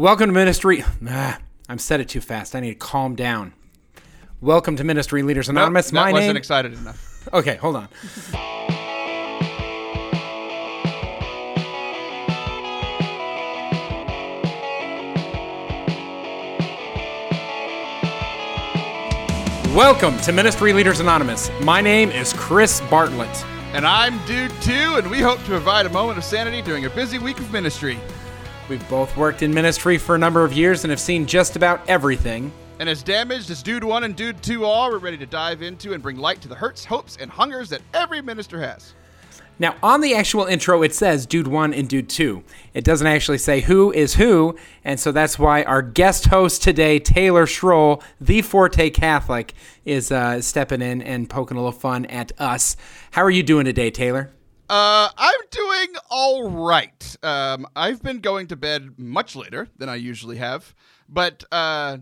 Welcome to Ministry. Ah, I'm said it too fast. I need to calm down. Welcome to Ministry Leaders Anonymous. Nope, that My wasn't name. excited enough. okay, hold on. Welcome to Ministry Leaders Anonymous. My name is Chris Bartlett. And I'm Dude Two, and we hope to provide a moment of sanity during a busy week of ministry. We've both worked in ministry for a number of years and have seen just about everything. And as damaged as Dude One and Dude Two are, we're ready to dive into and bring light to the hurts, hopes, and hungers that every minister has. Now, on the actual intro, it says Dude 1 and Dude 2. It doesn't actually say who is who, and so that's why our guest host today, Taylor Schroll, the Forte Catholic, is uh, stepping in and poking a little fun at us. How are you doing today, Taylor? Uh, I'm doing all right. Um, I've been going to bed much later than I usually have, but uh,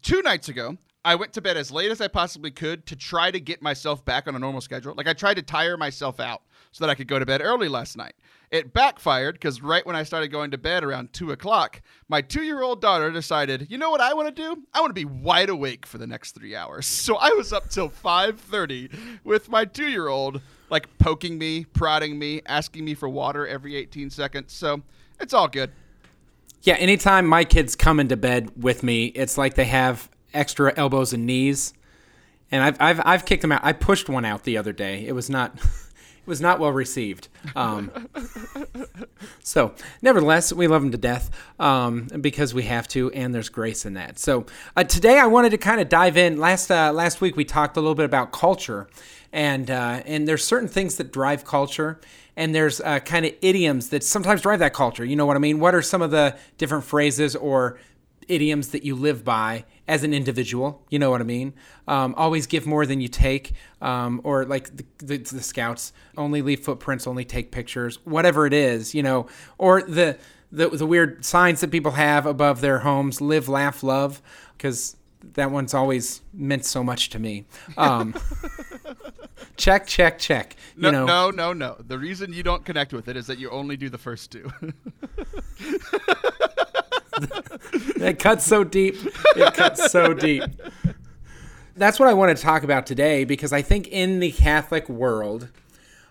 two nights ago, I went to bed as late as I possibly could to try to get myself back on a normal schedule. Like I tried to tire myself out so that I could go to bed early last night. It backfired because right when I started going to bed around two o'clock, my two-year-old daughter decided, you know what I want to do? I want to be wide awake for the next three hours. So I was up till five thirty with my two-year-old like poking me, prodding me, asking me for water every 18 seconds. So it's all good. Yeah, anytime my kids come into bed with me, it's like they have extra elbows and knees. And I've, I've, I've kicked them out. I pushed one out the other day. It was not. It was not well received. Um, so, nevertheless, we love them to death um, because we have to, and there's grace in that. So, uh, today I wanted to kind of dive in. Last uh, last week we talked a little bit about culture, and uh, and there's certain things that drive culture, and there's uh, kind of idioms that sometimes drive that culture. You know what I mean? What are some of the different phrases or idioms that you live by as an individual. You know what I mean? Um, always give more than you take, um, or like the, the, the, scouts only leave footprints, only take pictures, whatever it is, you know, or the, the, the weird signs that people have above their homes live, laugh, love, because that one's always meant so much to me. Um, check, check, check. No, you know, no, no, no. The reason you don't connect with it is that you only do the first two. it cuts so deep. It cuts so deep. That's what I want to talk about today because I think in the Catholic world,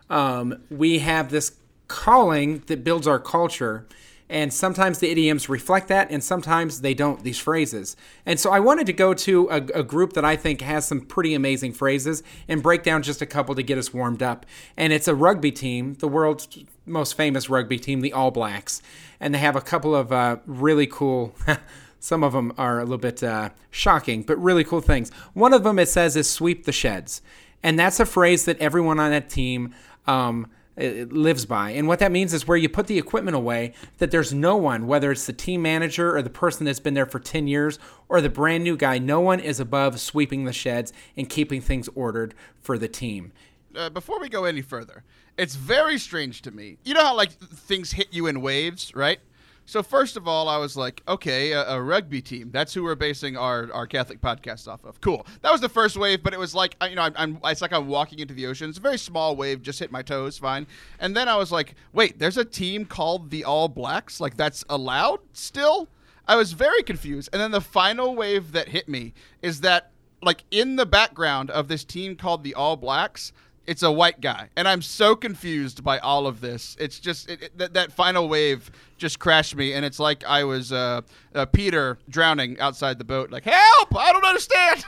um, we have this calling that builds our culture. And sometimes the idioms reflect that, and sometimes they don't, these phrases. And so I wanted to go to a, a, group that I think has some pretty amazing phrases and break down just a couple to get us warmed up. And it's a rugby team, the world's most famous rugby team, the All Blacks. And they have a couple of uh, really cool. Some of them are a little bit uh, shocking, but really cool things. One of them it says is sweep the sheds, and that's a phrase that everyone on that team um, lives by. And what that means is where you put the equipment away, that there's no one, whether it's the team manager or the person that's been there for 10 years or the brand new guy, no one is above sweeping the sheds and keeping things ordered for the team. Uh, before we go any further, it's very strange to me. You know how like things hit you in waves, right? So first of all, I was like, okay, a, a, rugby team. That's who we're basing our, our Catholic podcast off of. Cool. That was the first wave, but it was like, you know, I'm, I'm, it's like I'm walking into the ocean. It's a very small wave, just hit my toes, fine. And then I was like, wait, there's a team called the All Blacks. Like that's allowed still. I was very confused. And then the final wave that hit me is that, like, in the background of this team called the All Blacks, it's a white guy, and I'm so confused by all of this. It's just it, it, that, that final wave just crashed me, and it's like I was uh, uh, Peter drowning outside the boat. Like, help! I don't understand.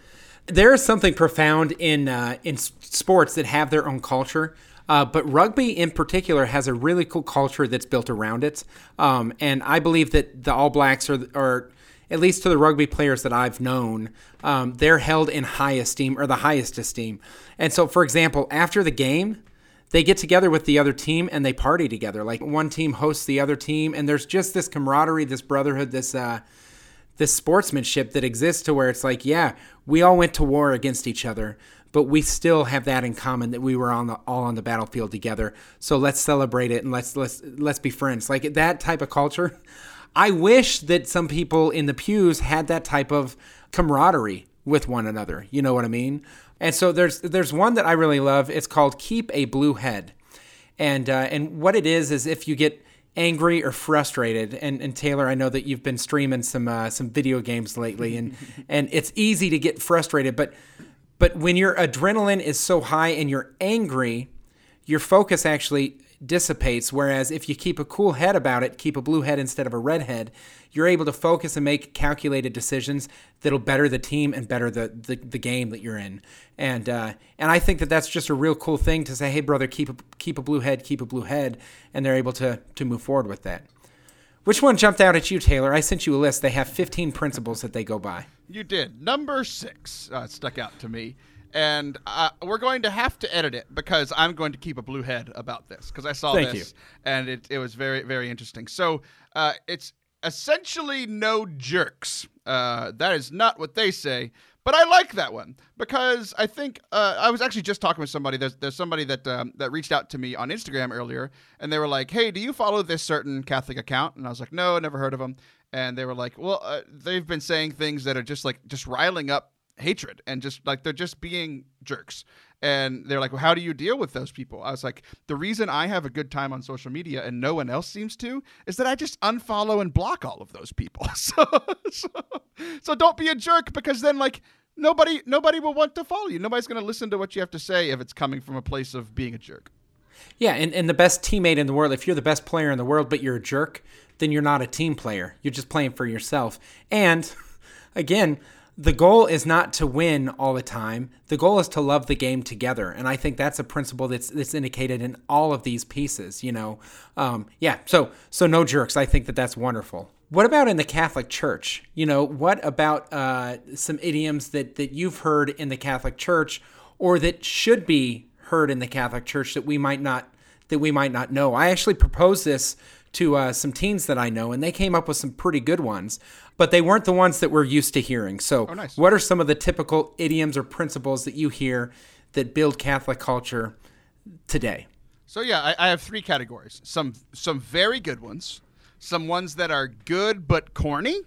there is something profound in uh, in sports that have their own culture. Uh, but rugby in particular has a really cool culture that's built around it. Um, and I believe that the All Blacks are, are at least to the rugby players that I've known, um, they're held in high esteem or the highest esteem. And so, for example, after the game, they get together with the other team and they party together. Like one team hosts the other team, and there's just this camaraderie, this brotherhood, this uh, this sportsmanship that exists to where it's like, yeah, we all went to war against each other, but we still have that in common that we were on the all on the battlefield together. So let's celebrate it and let's let's let's be friends. Like that type of culture. I wish that some people in the pews had that type of camaraderie with one another. You know what I mean? And so there's there's one that I really love. It's called "Keep a Blue Head," and uh, and what it is is if you get angry or frustrated, and, and Taylor, I know that you've been streaming some uh, some video games lately, and and it's easy to get frustrated, but but when your adrenaline is so high and you're angry, your focus actually dissipates. Whereas if you keep a cool head about it, keep a blue head instead of a red head, you're able to focus and make calculated decisions that'll better the team and better the, the, the game that you're in. And uh, and I think that that's just a real cool thing to say, hey brother, keep a, keep a blue head, keep a blue head, and they're able to to move forward with that. Which one jumped out at you, Taylor? I sent you a list. They have 15 principles that they go by. You did. Number six uh, stuck out to me. And uh, we're going to have to edit it because I'm going to keep a blue head about this because I saw Thank this you. and it, it was very, very interesting. So uh, it's essentially no jerks. Uh, that is not what they say, but I like that one because I think uh, I was actually just talking with somebody. There's there's somebody that um, that reached out to me on Instagram earlier, and they were like, "Hey, do you follow this certain Catholic account?" And I was like, "No, never heard of them." And they were like, "Well, uh, they've been saying things that are just like just riling up hatred and just like they're just being jerks." And they're like, well, how do you deal with those people? I was like, the reason I have a good time on social media and no one else seems to is that I just unfollow and block all of those people. So, so, so don't be a jerk because then like nobody nobody will want to follow you. Nobody's going to listen to what you have to say if it's coming from a place of being a jerk. Yeah, and, and the best teammate in the world, if you're the best player in the world, but you're a jerk, then you're not a team player. You're just playing for yourself. And again, the goal is not to win all the time. The goal is to love the game together, and I think that's a principle that's that's indicated in all of these pieces. You know, um, yeah. So so no jerks. I think that that's wonderful. What about in the Catholic Church? You know, what about uh, some idioms that that you've heard in the Catholic Church, or that should be heard in the Catholic Church that we might not that we might not know? I actually proposed this to uh, some teens that I know, and they came up with some pretty good ones, but they weren't the ones that we're used to hearing. So, Oh, nice. what are some of the typical idioms or principles that you hear that build Catholic culture today? So yeah, I, I have three categories. Some some very good ones, some ones that are good but corny,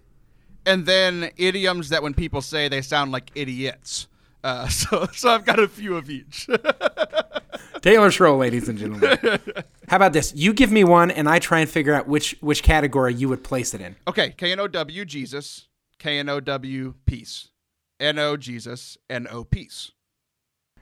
and then idioms that when people say they sound like idiots. Uh, so so I've got a few of each. Taylor's roll, ladies and gentlemen. How about this? You give me one, and I try and figure out which which category you would place it in. okay, K N O W Jesus, K N O W peace, N O Jesus, N O peace.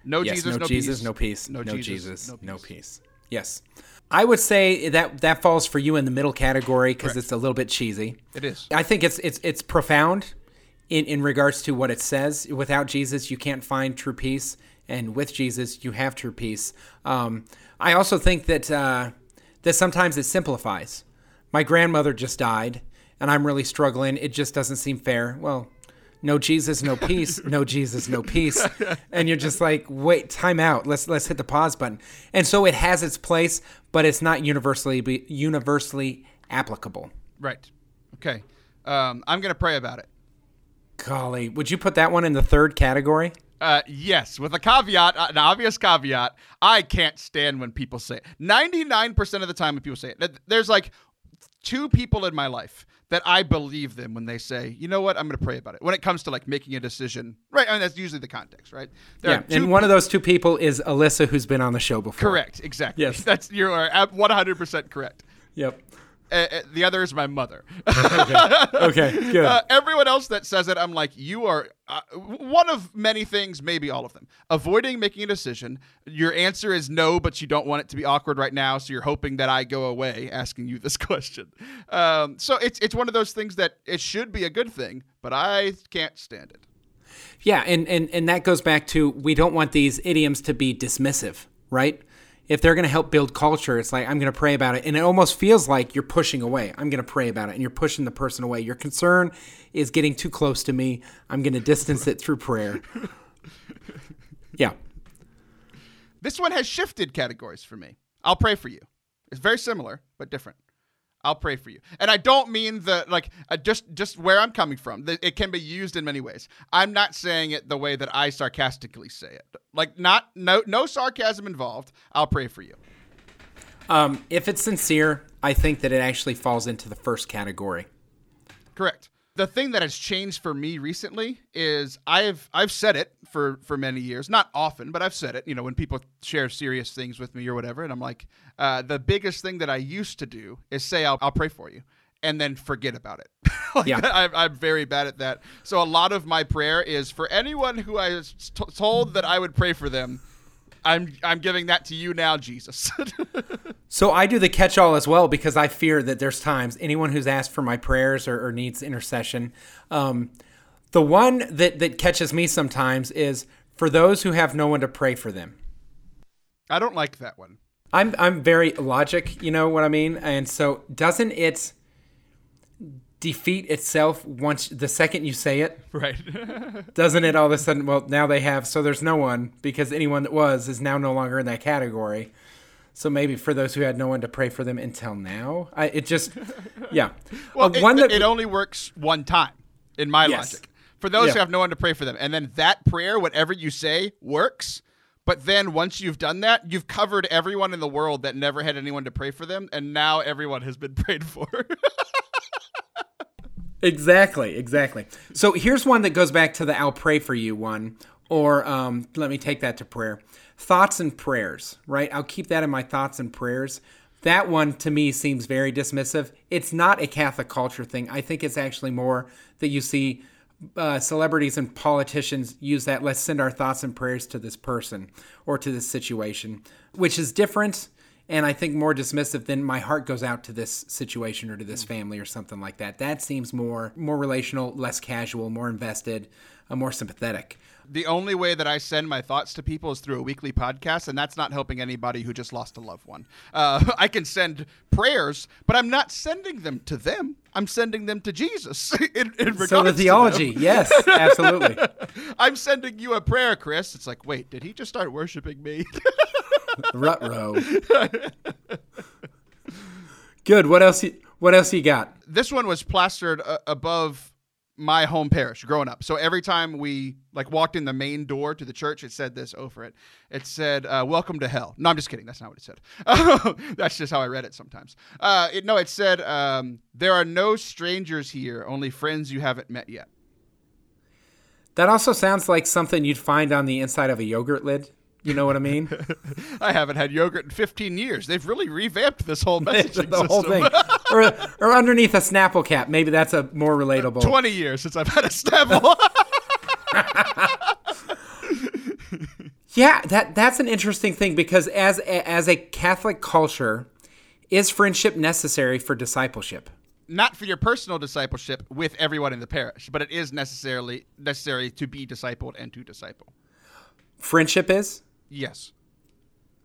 No Yes, Jesus, no, no Jesus, peace. no peace, No no, Jesus, Jesus, no no peace. peace. Yes, I would say that that falls for you in the middle category because it's a little bit cheesy. It is. I think it's it's it's profound in in regards to what it says. Without Jesus, you can't find true peace, and with Jesus, you have true peace. Um, I also think that uh, that sometimes it simplifies. My grandmother just died, and I'm really struggling. It just doesn't seem fair. Well. No Jesus, no peace. No Jesus, no peace. And you're just like, wait, time out. Let's let's hit the pause button. And so it has its place, but it's not universally be, universally applicable. Right. Okay. Um, I'm gonna pray about it. Golly, would you put that one in the third category? Uh, yes, with a caveat, uh, an obvious caveat. I can't stand when people say it. Ninety-nine percent of the time, when people say it, there's like two people in my life that I believe them when they say, "You know what? I'm going to pray about it." When it comes to like making a decision, right? I mean, that's usually the context, right? There Yeah, and one of those two people is Alyssa, who's been on the show before. correct, exactly. Yes. that's you are one hundred percent correct. Yep. Uh, uh, the other is my mother. Okay, good. Uh, everyone else that says it, I'm like, you are uh, one of many things, maybe all of them. Avoiding making a decision. Your answer is no, but you don't want it to be awkward right now, so you're hoping that I go away asking you this question. Um, so it's it's one of those things that it should be a good thing, but I can't stand it. Yeah, and, and, and that goes back to we don't want these idioms to be dismissive, right? If they're going to help build culture, it's like, I'm going to pray about it. And it almost feels like you're pushing away. I'm going to pray about it. And you're pushing the person away. Your concern is getting too close to me. I'm going to distance it through prayer. Yeah. This one has shifted categories for me. I'll pray for you. It's very similar, but different. I'll pray for you, and I don't mean the like uh, just just where I'm coming from. It can be used in many ways. I'm not saying it the way that I sarcastically say it. Like not no no sarcasm involved. I'll pray for you. Um, if it's sincere, I think that it actually falls into the first category. Correct. The thing that has changed for me recently is I've I've said it for for many years, not often, but I've said it. You know, when people share serious things with me or whatever, and I'm like, uh, the biggest thing that I used to do is say I'll, I'll pray for you, and then forget about it. like, Yeah. I'm, I'm very bad at that. So a lot of my prayer is for anyone who I was t- told that I would pray for them. I'm I'm giving that to you now, Jesus. So I do the catch all as well because I fear that there's times anyone who's asked for my prayers or, or needs intercession. Um, the one that, that catches me sometimes is for those who have no one to pray for them. I don't like that one. I'm I'm very logic, you know what I mean? And so doesn't it defeat itself once the second you say it? Right. Doesn't it all of a sudden well now they have so there's no one because anyone that was is now no longer in that category. So maybe for those who had no one to pray for them until now, I, it just yeah. Well, Uh, it, one that it only works one time in my Yes. logic. For those who have no one to pray for them, and then that prayer, whatever you say, works. But then once you've done that, you've covered everyone in the world that never had anyone to pray for them, and now everyone has been prayed for. Exactly, exactly. So here's one that goes back to the I'll pray for you one, or um, let me take that to prayer. Thoughts and prayers, right? I'll keep that in my thoughts and prayers. That one to me seems very dismissive. It's not a Catholic culture thing. I think it's actually more that you see uh, celebrities and politicians use that. Let's send our thoughts and prayers to this person or to this situation, which is different and I think more dismissive than my heart goes out to this situation or to this family or something like that. That seems more more relational, less casual, more invested, uh, more sympathetic. the only way that I send my thoughts to people is through a weekly podcast, and that's not helping anybody who just lost a loved one. Uh, I can send prayers, but I'm not sending them to them. I'm sending them to Jesus. in, in So the theology, yes, absolutely. I'm sending you a prayer, Chris. It's like, wait, did he just start worshiping me? Rut-row. Good. What else? You, what else you got? this one was plastered uh, above my home parish growing up. So every time we like walked in the main door to the church, it said this over it. It said, uh, "Welcome to hell." No, I'm just kidding. That's not what it said. That's just how I read it sometimes. Uh, it, no, it said, um, "There are no strangers here, only friends you haven't met yet." That also sounds like something you'd find on the inside of a yogurt lid. You know what I mean? I haven't had yogurt in 15 years. They've really revamped this whole messaging the whole system. thing, or or underneath a Snapple cap. Maybe that's a more relatable. 20 years since I've had a Snapple. Yeah, that that's an interesting thing because as a, as a Catholic culture, is friendship necessary for discipleship? not for your personal discipleship with everyone in the parish, but it is necessarily necessary to be discipled and to disciple. Friendship is Yes,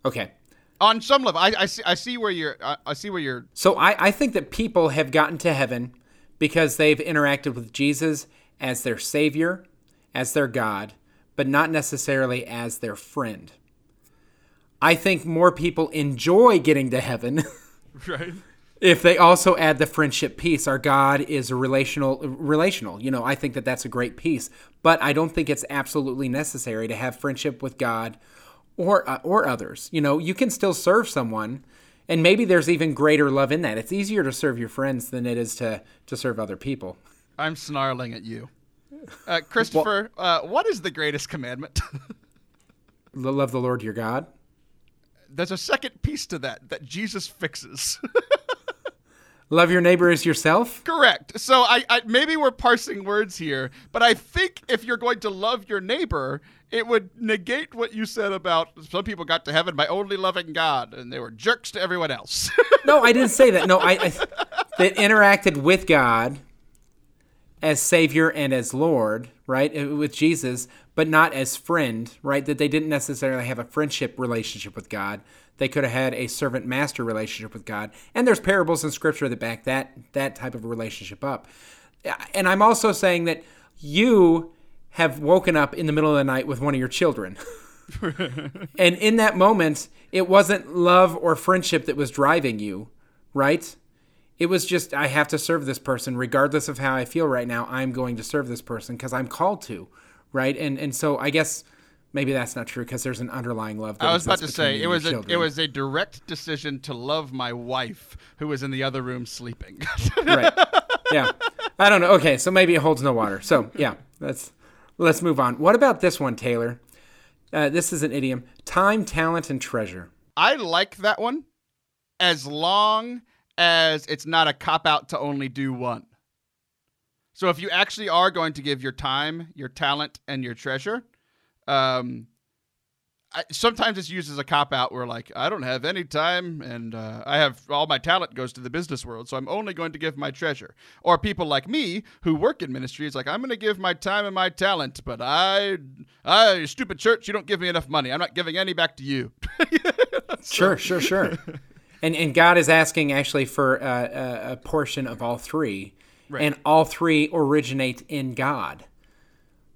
okay. on some level, I, I see. I see where you're. I, I see where you're. So I, I think that people have gotten to heaven because they've interacted with Jesus as their Savior, as their God, but not necessarily as their friend. I think more people enjoy getting to heaven Right. if they also add the friendship piece our god is a relational relational you know i think that that's a great piece but i don't think it's absolutely necessary to have friendship with god or uh, or others you know you can still serve someone and maybe there's even greater love in that it's easier to serve your friends than it is to to serve other people I'm snarling at you, uh, Christopher. uh, what is the greatest commandment? Love the lord your god There's a second piece to that that Jesus fixes. love your neighbor as yourself Correct. So I, I maybe we're parsing words here, but I think if you're going to love your neighbor, it would negate what you said about some people got to heaven by only loving God and they were jerks to everyone else. no i didn't say that no i, I that interacted with god as savior and as lord right with jesus but not as friend right? That they didn't necessarily have a friendship relationship with god. They could have had a servant master relationship with god. And there's parables in scripture that back that that type of relationship up. And i'm also saying that you have woken up in the middle of the night with one of your children. And in that moment, it wasn't love or friendship that was driving you, right? It was just, I have to serve this person, regardless of how I feel right now. I'm going to serve this person because I'm called to, right? And and so I guess maybe that's not true because there's an underlying love. That I was about to say it was a children. it was a direct decision to love my wife who was in the other room sleeping. right. Yeah. I don't know. Okay, so maybe it holds no water. So yeah, let's let's move on. What about this one, Taylor? Uh, this is an idiom: time, talent, and treasure. I like that one as long as it's not a cop out to only do one. So if you actually are going to give your time, your talent, and your treasure, um, I, sometimes it's used as a cop out where like I don't have any time and uh, I have all my talent goes to the business world, so I'm only going to give my treasure. Or people like me who work in ministry, it's like I'm going to give my time and my talent, but I, I stupid church, you don't give me enough money. I'm not giving any back to you. Sure, sure, sure. and and God is asking actually for a, a, a portion of all three, Right. and all three originate in God.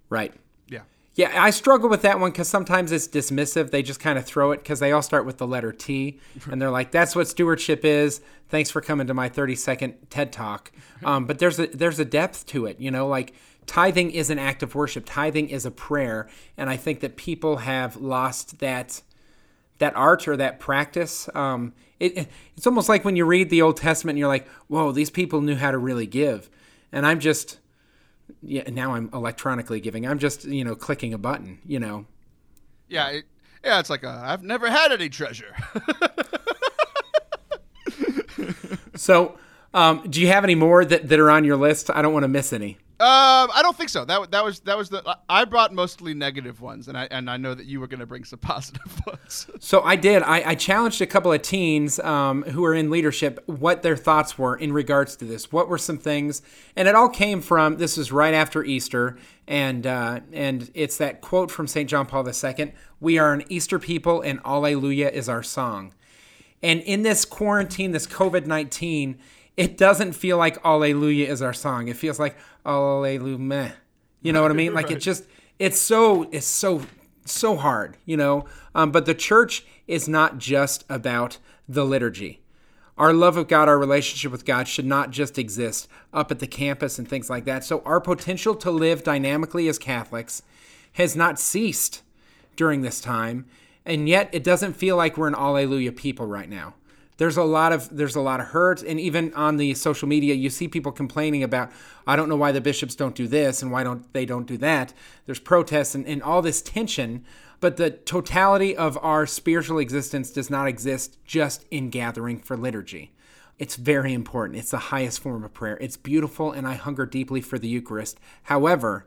Right. yeah. Yeah, I struggle with that one because sometimes it's dismissive. They just kind of throw it because they all start with the letter T, and they're like, "That's what stewardship is." Thanks for coming to my thirty-second TED talk. Um, but there's a there's a depth to it, you know. Like tithing is an act of worship. Tithing is a prayer, and I think that people have lost that that art or that practice. Um, it, it's almost like when you read the Old Testament and you're like, whoa, these people knew how to really give. And I'm just, yeah, now I'm electronically giving. I'm just, you know, clicking a button, you know. Yeah, it, yeah, it's like uh, I've never had any treasure. So, um, do you have any more that, that are on your list? I don't want to miss any. Um, I don't think so. That that was that was the I brought mostly negative ones, and I and I know that you were going to bring some positive ones. So I did. I, I challenged a couple of teens um, who are in leadership what their thoughts were in regards to this. What were some things? And it all came from this was right after Easter, and uh, and it's that quote from Saint John Paul II: "We are an Easter people, and Alleluia is our song." And in this quarantine, this COVID nineteen, it doesn't feel like Alleluia is our song. It feels like Alleluia. You know what I mean? Like it just it's so it's so so hard, you know. Um, but the church is not just about the liturgy. Our love of God, our relationship with God should not just exist up at the campus and things like that. So our potential to live dynamically as Catholics has not ceased during this time, and yet it doesn't feel like we're an Alleluia people right now. There's a lot of there's a lot of hurt, and even on the social media, you see people complaining about I don't know why the bishops don't do this and why don't they don't do that. There's protests and, and all this tension, but the totality of our spiritual existence does not exist just in gathering for liturgy. It's very important. It's the highest form of prayer. It's beautiful, and I hunger deeply for the Eucharist. However,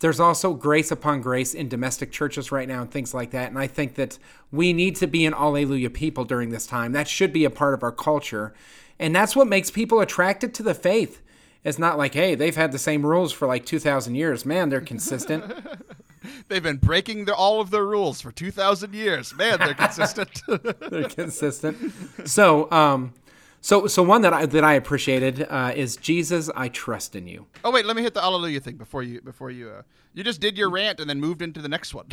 there's also grace upon grace in domestic churches right now and things like that. And I think that we need to be an Alleluia people during this time. That should be a part of our culture. And that's what makes people attracted to the faith. It's not like, hey, they've had the same rules for like 2,000 years. Man, they're consistent. They've been breaking their, all of their rules for two thousand years. Man, they're consistent. they're consistent. So, um, so, so one that I that I appreciated uh, is Jesus, I trust in you. oh wait, let me hit the Alleluia thing before you before you uh, you just did your rant and then moved into the next one.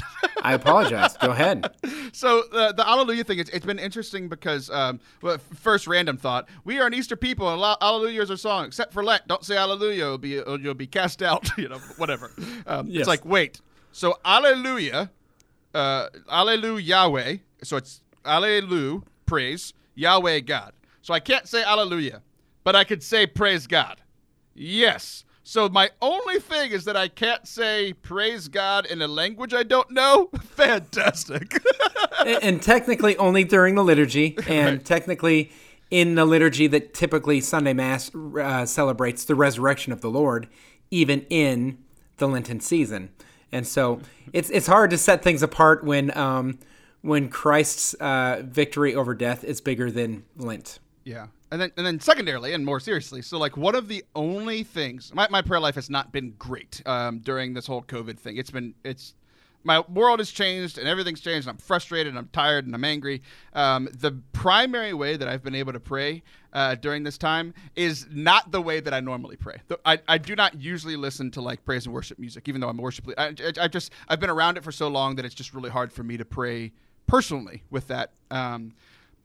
I apologize. Go ahead. so uh, the Alleluia thing, it's, it's been interesting because, um, well, first random thought: we are an Easter people, and Alleluia is our song. Except for Lent, don't say Alleluia; you'll be you'll be cast out. You know, whatever. Um, Yes. It's like wait, so Alleluia, uh, Alleluia Yahweh. So it's Alleluia, praise Yahweh God. So I can't say Alleluia, but I could say praise God. Yes. So my only thing is that I can't say praise God in a language I don't know. Fantastic. and, and technically only during the liturgy, and Right. technically in the liturgy that typically Sunday Mass uh, celebrates the resurrection of the Lord, even in the Lenten season. And so it's it's hard to set things apart when um, when Christ's uh, victory over death is bigger than Lent. Yeah. And then, and then secondarily, and more seriously, so like one of the only things my, my prayer life has not been great um, during this whole COVID thing. It's been it's my world has changed and everything's changed. And I'm frustrated and I'm tired and I'm angry. Um, the primary way that I've been able to pray uh, during this time is not the way that I normally pray. I, I do not usually listen to like praise and worship music, even though I'm worship. I, I, I just I've been around it for so long that it's just really hard for me to pray personally with that. Um,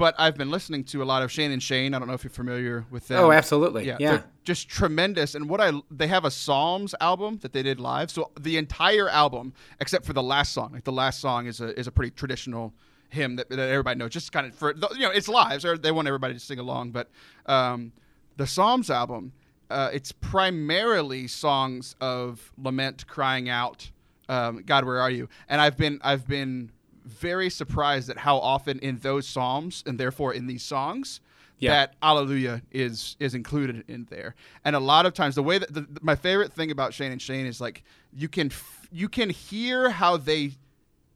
but I've been listening to a lot of Shane and Shane. I don't know if you're familiar with them. Oh, absolutely. Yeah. they're just tremendous. And what I they have a Psalms album that they did live. So the entire album, except for the last song, like the last song is a is a pretty traditional hymn that, that everybody knows. Just kind of for you know, it's live, so they want everybody to sing along. But um, the Psalms album. uh, it's primarily songs of lament, crying out, um, "God, where are you?" And I've been I've been very surprised at how often in those psalms and therefore in these songs Yeah. that Alleluia is is included in there. And a lot of times, the way that the, my favorite thing about Shane and Shane is like you can f- you can hear how they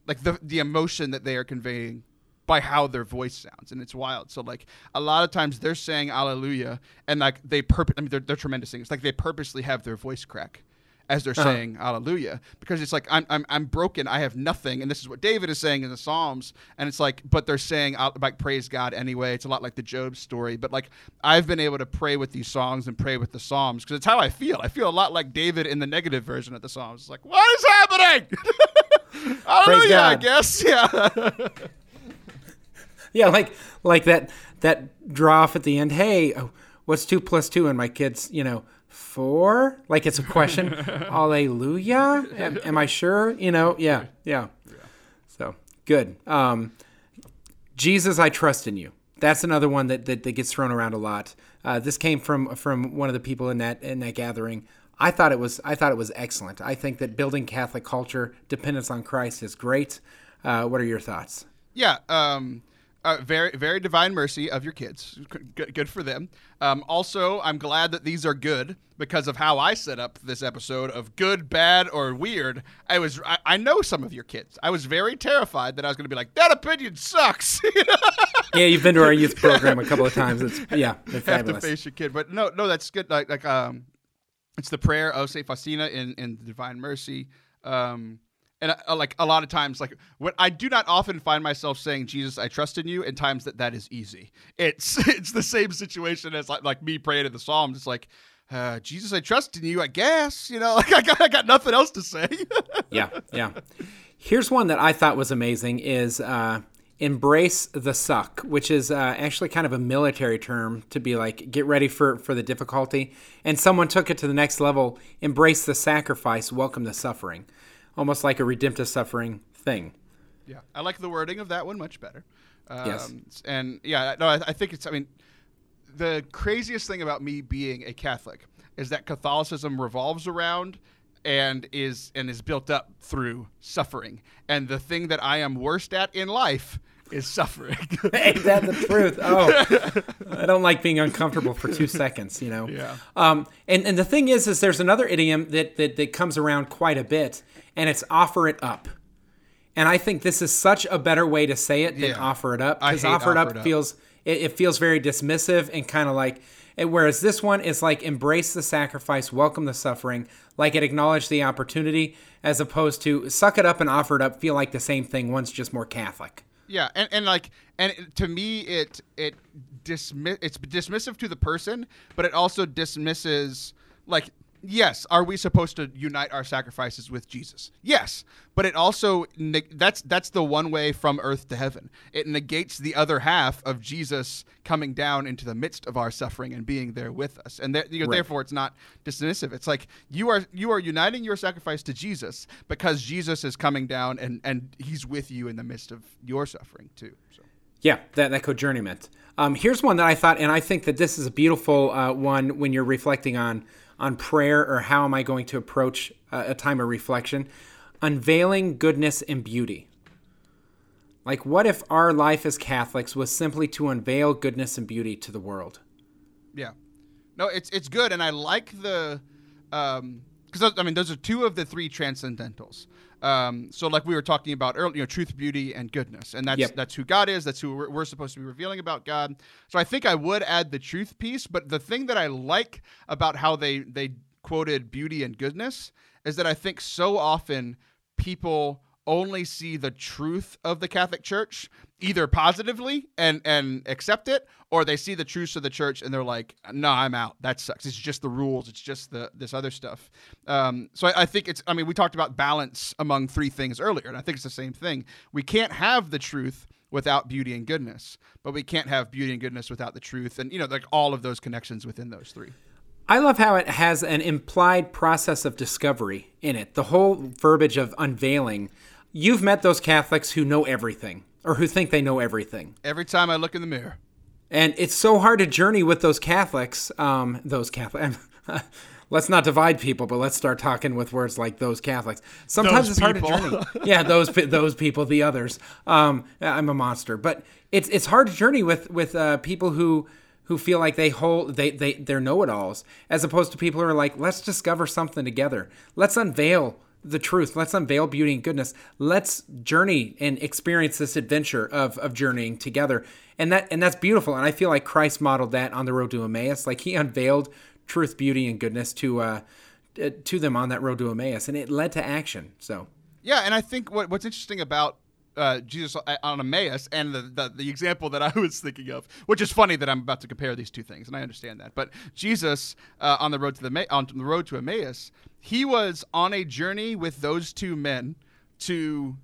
like the the emotion that they are conveying by how their voice sounds and it's wild so like a lot of times they're saying alleluia and like they purpose i mean they're, they're tremendous singers like they purposely have their voice crack as they're uh-huh. saying alleluia because it's like I'm, I'm i'm broken. I have nothing. And this is what david is saying in the psalms. And it's like but they're saying out like praise god anyway. It's a lot like the job story. But like i've been able to pray with these songs and pray with the psalms. Because it's how i feel. I feel a lot like david in the negative version of the psalms. It's like what is happening? Hallelujah, I guess. Yeah. Yeah, like like that that draw off at the end. Hey, oh, what's two plus two? And my kids, you know, four. Like it's a question. Hallelujah. Am, am I sure? You know. Yeah, yeah. So good. Um, Jesus, I trust in you. That's another one that, that, that gets thrown around a lot. Uh, this came from from one of the people in that in that gathering. I thought it was I thought it was excellent. I think that building Catholic culture, dependence on Christ, is great. Uh, what are your thoughts? yeah. Um, uh, very, very divine mercy of your kids. Good, good for them. Um, also, I'm glad that these are good because of how I set up this episode of good, bad, or weird. I was, I, I know some of your kids. I was very terrified that I was going to be like, that opinion sucks. Yeah, you've been to our youth program a couple of times. It's yeah, they're have to face your kid. But no, no, that's good. Like, like um, it's the prayer of Saint Faustina in in the Divine Mercy. Um, and uh, like a lot of times, like when I do not often find myself saying "Jesus, I trust in you" in times that that is easy. It's it's the same situation as like like me praying in the Psalms. It's like. Uh, Jesus, I trust in you. I guess you know, like I got, I got nothing else to say. yeah, yeah. Here's one that I thought was amazing: is uh, embrace the suck, which is uh, actually kind of a military term to be like get ready for for the difficulty. And someone took it to the next level: embrace the sacrifice, welcome the suffering, almost like a redemptive suffering thing. Yeah, I like the wording of that one much better. Um, Yes. And yeah, no, I, I think it's. I mean, the craziest thing about me being a Catholic is that Catholicism revolves around and is and is built up through suffering. And the thing that I am worst at in life is suffering. Ain't that the truth? Oh, I don't like being uncomfortable for two seconds, you know? Yeah. Um, and, and the thing is, is there's another idiom that, that, that comes around quite a bit, and it's offer it up. And I think this is such a better way to say it than Yeah. offer it up. Because offer it up, up. feels, it, it feels very dismissive and kind of like, and whereas this one is like embrace the sacrifice, welcome the suffering, like it acknowledged the opportunity, as opposed to suck it up and offer it up feel like the same thing. One's just more Catholic. Yeah, and, and like and to me it it dismiss it's dismissive to the person, but it also dismisses like yes, are we supposed to unite our sacrifices with Jesus? Yes, but it also that's that's the one way from earth to heaven. It negates the other half of Jesus coming down into the midst of our suffering and being there with us, and there, you know, Right. therefore it's not dismissive. It's like you are you are uniting your sacrifice to Jesus because Jesus is coming down and and He's with you in the midst of your suffering too. So. Yeah, that, that co-journeyment. Um, here's one that I thought, and I think that this is a beautiful uh, one when you're reflecting on on prayer or how am I going to approach a time of reflection. Unveiling goodness and beauty. Like, what if our life as Catholics was simply to unveil goodness and beauty to the world? Yeah, no, it's it's good, and I like the because I mean those are two of the three transcendentals. Um, so like we were talking about earlier, you know, truth, beauty, and goodness, and that's Yep. that's who God is. That's who we're, we're supposed to be revealing about God. So I think I would add the truth piece, but the thing that I like about how they they quoted beauty and goodness is that I think so often people only see the truth of the Catholic Church either positively and and accept it, or they see the truths of the church and they're like, "No, I'm out. That sucks. It's just the rules. It's just the this other stuff." Um, so I, I think it's. I mean, we talked about balance among three things earlier, and I think it's the same thing. We can't have the truth without beauty and goodness, but we can't have beauty and goodness without the truth, and you know, like all of those connections within those three. I love how it has an implied process of discovery in it. The whole verbiage of unveiling. You've met those Catholics who know everything or who think they know everything. Every time I look in the mirror, And it's so hard to journey with those Catholics, um, those Catholic, let's not divide people, but let's start talking with words like those Catholics. Sometimes Those it's hard to journey. yeah, those those people, the others. Um, I'm a monster, but it's it's hard to journey with with uh, people who who feel like they hold they they they're know-it-alls, as opposed to people who are like, let's discover something together. Let's unveil the truth. Let's unveil beauty and goodness. Let's journey and experience this adventure of of journeying together. And that and that's beautiful. And I feel like Christ modeled that on the road to Emmaus. Like he unveiled truth, beauty, and goodness to uh, to them on that road to Emmaus, and it led to action. So Yeah, and I think what, what's interesting about uh, Jesus on Emmaus and the, the the example that I was thinking of, which is funny that I'm about to compare these two things, and I understand that. But Jesus uh, on the road to the on the road to Emmaus, he was on a journey with those two men to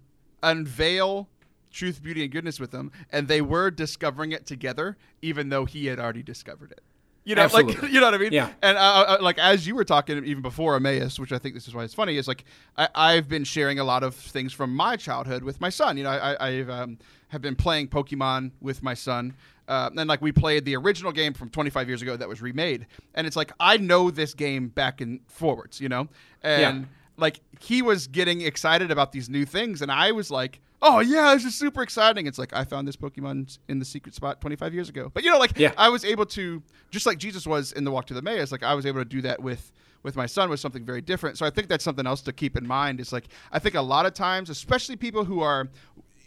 unveil truth, beauty, and goodness with them, and they were discovering it together, even though he had already discovered it. You know, like you know what I mean? Yeah. And uh, uh, like as you were talking even before Emmaus, which I think this is why it's funny, is like I, I've been sharing a lot of things from my childhood with my son. You know, I, I've um, have been playing Pokemon with my son, uh, and like we played the original game from 25 years ago that was remade, and it's like I know this game back and forwards. You know, and Yeah. Like he was getting excited about these new things, and I was like. Oh yeah, this is super exciting. It's like I found this Pokemon in the secret spot 25 years ago. But you know, like Yeah. I was able to, just like Jesus was in the Walk to the Emmaus, like I was able to do that with with my son with something very different. So I think that's something else to keep in mind. Is like I think a lot of times, especially people who are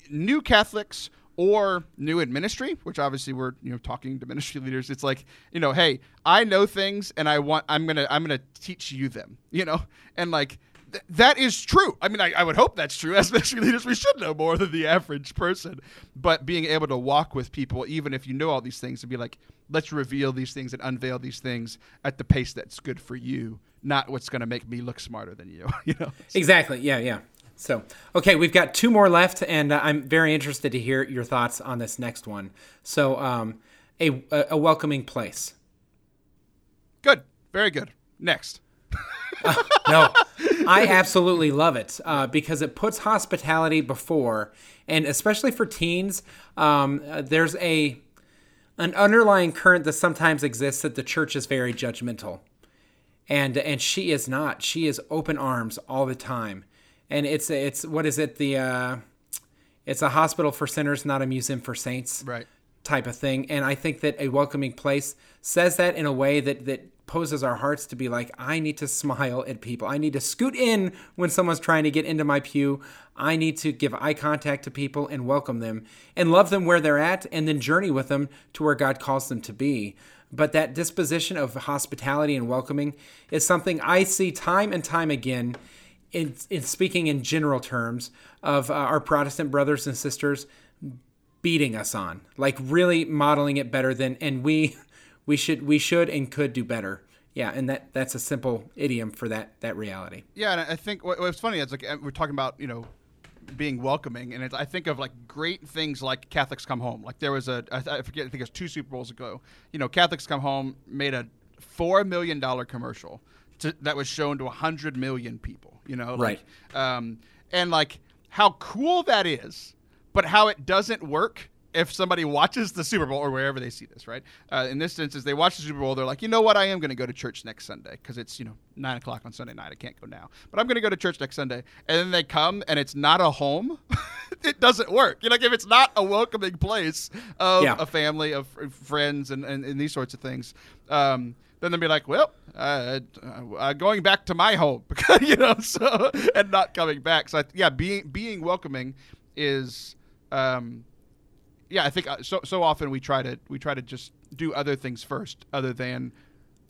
new Catholics or new in ministry, which obviously we're you know talking to ministry leaders. It's like you know, hey, I know things, and I want I'm gonna I'm gonna teach you them. You know, and like. Th- That is true. I mean, I, I would hope that's true. As ministry leaders, we should know more than the average person. But being able to walk with people, even if you know all these things, and be like, let's reveal these things and unveil these things at the pace that's good for you, not what's going to make me look smarter than you. You know. exactly, yeah, yeah. So okay, we've got two more left, and uh, I'm very interested to hear your thoughts on this next one. So um, a a a welcoming place. Good. Very good. Next. No, I absolutely love it uh, because it puts hospitality before, and especially for teens, um, there's a an underlying current that sometimes exists that the church is very judgmental, and and she is not. She is open arms all the time, and it's it's what is it the uh, it's a hospital for sinners, not a museum for saints Right. type of thing. And I think that a welcoming place says that in a way that that poses our hearts to be like, I need to smile at people. I need to scoot in when someone's trying to get into my pew. I need to give eye contact to people and welcome them and love them where they're at and then journey with them to where God calls them to be. But that disposition of hospitality and welcoming is something I see time and time again in, in speaking in general terms of uh, our Protestant brothers and sisters beating us on like really modeling it better than and we we should we should and could do better yeah and that that's a simple idiom for that that reality Yeah, and I think what's funny is like uh, we're talking about you know being welcoming, and it's, I think of like great things like Catholics Come Home. Like there was a i forget I think it was two Super Bowls ago. You know, Catholics Come Home made a four million dollar commercial to, that was shown to hundred million people. You know, like, Um, and like how cool that is, but how it doesn't work if somebody watches the Super Bowl or wherever they see this, right? Uh, in this instance, they watch the Super Bowl. They're like, you know what? I am going to go to church next Sunday because it's you know nine o'clock on Sunday night. I can't go now, but I'm going to go to church next Sunday. And then they come, and it's not a home. it doesn't work. You know, like if it's not a welcoming place of Yeah. a family of friends and, and, and these sorts of things. Um, then they'll be like, well, uh, uh, going back to my home, you know, so and not coming back. So I, yeah, being being welcoming is, um, yeah, I think uh, so. So often we try to we try to just do other things first, other than,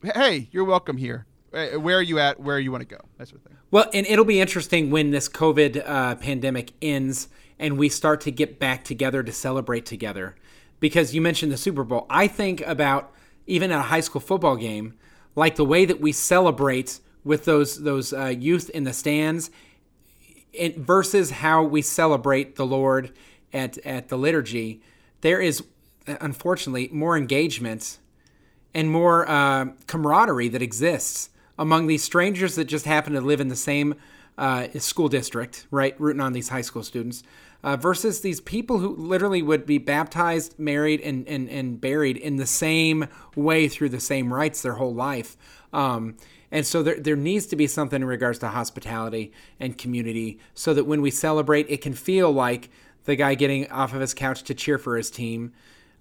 hey, you're welcome here. Uh, Where are you at? Where you want to go? That sort of thing. well and it'll be interesting when this covid uh, pandemic ends and we start to get back together to celebrate together because you mentioned the super bowl i think about even at a high school football game like the way that we celebrate with those those uh, youth in the stands versus how we celebrate the Lord at at the liturgy, there is unfortunately more engagement and more uh, camaraderie that exists among these strangers that just happen to live in the same uh, school district, right, rooting on these high school students, uh, versus these people who literally would be baptized, married, and, and, and buried in the same way through the same rites their whole life. Um, and so there, there needs to be something in regards to hospitality and community so that when we celebrate, it can feel like the guy getting off of his couch to cheer for his team.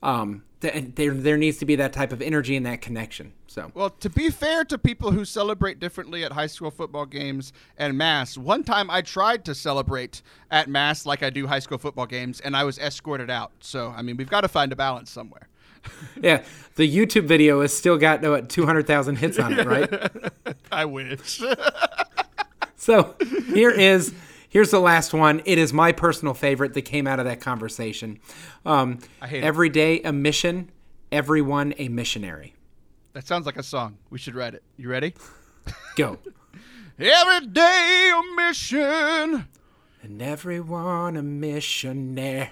Um, there, there needs to be that type of energy and that connection. So, well, to be fair to people who celebrate differently at high school football games and mass, one time I tried to celebrate at mass like I do high school football games, and I was escorted out. So, I mean, we've got to find a balance somewhere. yeah, the YouTube video has still got what, 200,000 hits on it, right? I wish. so, here is here's the last one. It is my personal favorite that came out of that conversation. Um, I hate every day a mission, everyone a missionary. That sounds like a song. We should write it. You ready? Go. every day a mission and everyone a missionary.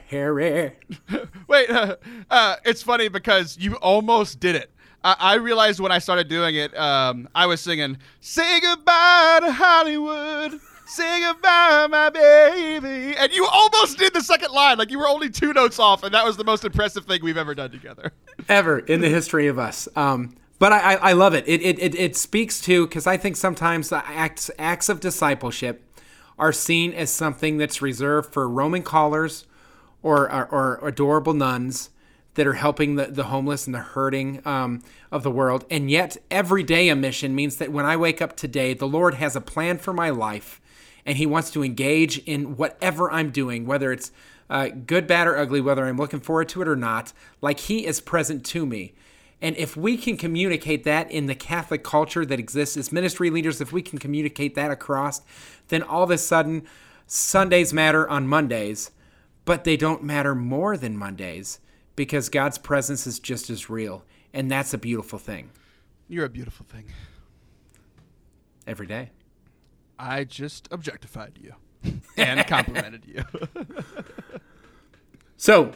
Wait, uh, uh, it's funny because you almost did it. I, I realized when I started doing it, um, I was singing "Say Goodbye to Hollywood." Say goodbye, my baby. And you almost did the second line. Like you were only two notes off, and that was the most impressive thing we've ever done together. Ever in the history of us. Um, but I, I, love it. It, it, it, it speaks to, because I think sometimes acts, acts of discipleship are seen as something that's reserved for Roman collars or, or, or adorable nuns that are helping the, the homeless and the hurting um, of the world. And yet, every day a mission means that when I wake up today, the Lord has a plan for my life and He wants to engage in whatever I'm doing, whether it's uh, good, bad, or ugly, whether I'm looking forward to it or not, like He is present to me. And if we can communicate that in the Catholic culture that exists as ministry leaders, if we can communicate that across, then all of a sudden Sundays matter on Mondays, but they don't matter more than Mondays because God's presence is just as real. And that's a beautiful thing. You're a beautiful thing. Every day. I just objectified you and complimented you. so,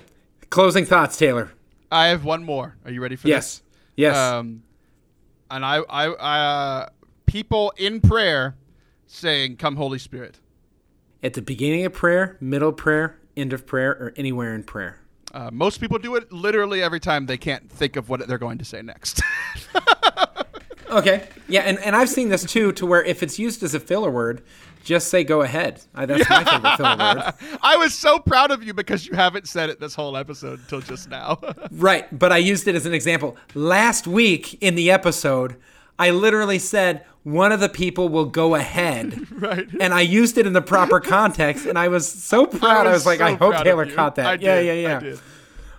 closing thoughts, Taylor. I have one more. Are you ready for yes. this? Yes. Yes. Um, and I, I, I uh, people in prayer saying, "Come, Holy Spirit." At the beginning of prayer, middle of prayer, end of prayer, or anywhere in prayer. Uh, most people do it literally every time they can't think of what they're going to say next. okay. Yeah, and, and I've seen this too, to where if it's used as a filler word, just say go ahead. I, that's my favorite filler word. I was so proud of you because you haven't said it this whole episode until just now. right, but I used it as an example. Last week in the episode, I literally said one of the people will go ahead. right. And I used it in the proper context, and I was so proud. I was, I was like, so I hope Taylor caught that. I yeah, did. yeah, yeah.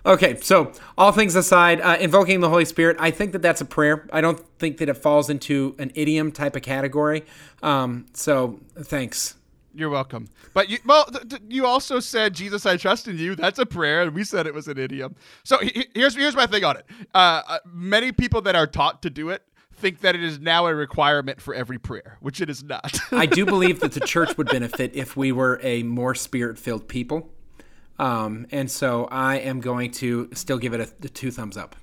Okay, so all things aside, uh, invoking the Holy Spirit, I think that that's a prayer. I don't think that it falls into an idiom type of category. Um, so thanks. You're welcome. But you, well, th- th- you also said, "Jesus, I trust in you." That's a prayer, and we said it was an idiom. So he- here's here's my thing on it. Uh, uh, many people that are taught to do it think that it is now a requirement for every prayer, which it is not. I do believe that the church would benefit if we were a more spirit-filled people. Um, and so I am going to still give it a, a two thumbs up.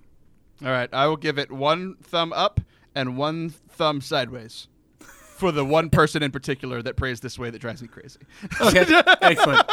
All right, I will give it one thumb up and one thumb sideways for the one person in particular that prays this way that drives me crazy. Okay, excellent.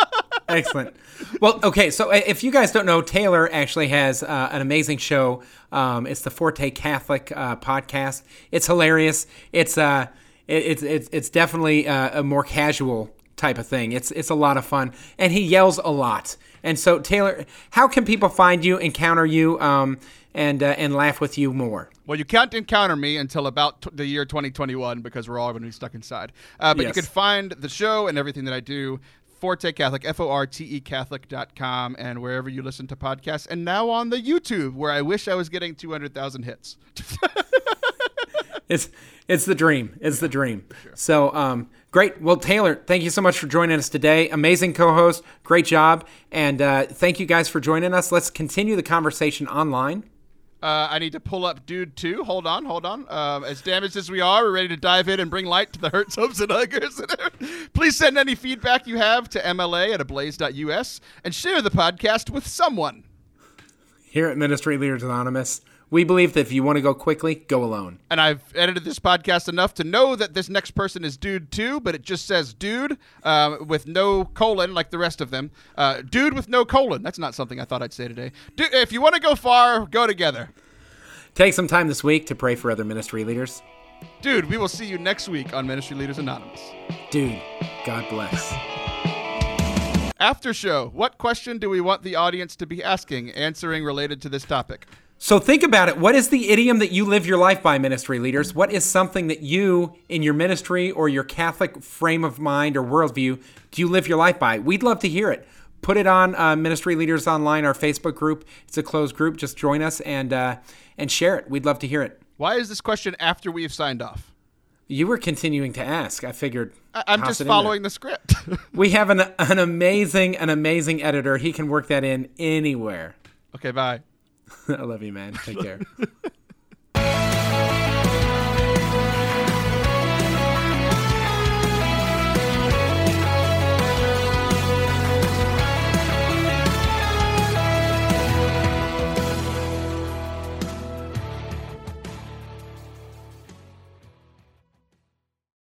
Excellent. Well, okay. So uh, if you guys don't know, Taylor actually has uh, an amazing show. Um, it's the Forte Catholic uh, podcast. It's hilarious. It's uh, it, it's it's it's definitely uh, a more casual type of thing. It's it's a lot of fun, and he yells a lot. And so, Taylor, how can people find you, encounter you, um, and uh, and laugh with you more? Well, you can't encounter me until about t- the year 2021 because we're all going to be stuck inside. Uh, but yes. you can find the show and everything that I do. Forte Catholic, F O R T E Catholic.com, and wherever you listen to podcasts, and now on the YouTube, where I wish I was getting 200,000 hits. it's it's the dream. It's the dream. Sure. So, um, great. Well, Taylor, thank you so much for joining us today. Amazing co-host. Great job, and uh, thank you guys for joining us. Let's continue the conversation online. Uh, I need to pull up Dude 2. Hold on, hold on. Um, as damaged as we are, we're ready to dive in and bring light to the hurts, hopes, and huggers. Please send any feedback you have to MLA at ablaze.us and share the podcast with someone. Here at Ministry Leaders Anonymous, We believe that if you want to go quickly, go alone. And I've edited this podcast enough to know that this next person is dude too, but it just says dude uh, with no colon like the rest of them. Uh, dude with no colon. That's not something I thought I'd say today. Du- if you want to go far, go together. Take some time this week to pray for other ministry leaders. Dude, we will see you next week on Ministry Leaders Anonymous. Dude, God bless. After show, what question do we want the audience to be asking, answering related to this topic? So think about it. What is the idiom that you live your life by, ministry leaders? What is something that you, in your ministry or your Catholic frame of mind or worldview, do you live your life by? We'd love to hear it. Put it on uh, Ministry Leaders Online, our Facebook group. It's a closed group. Just join us and uh, and share it. We'd love to hear it. Why is this question after we have signed off? You were continuing to ask. I figured. I- I'm just it in there. following the script. We have an an amazing an amazing editor. He can work that in anywhere. okay, bye. I love you, man. Take care.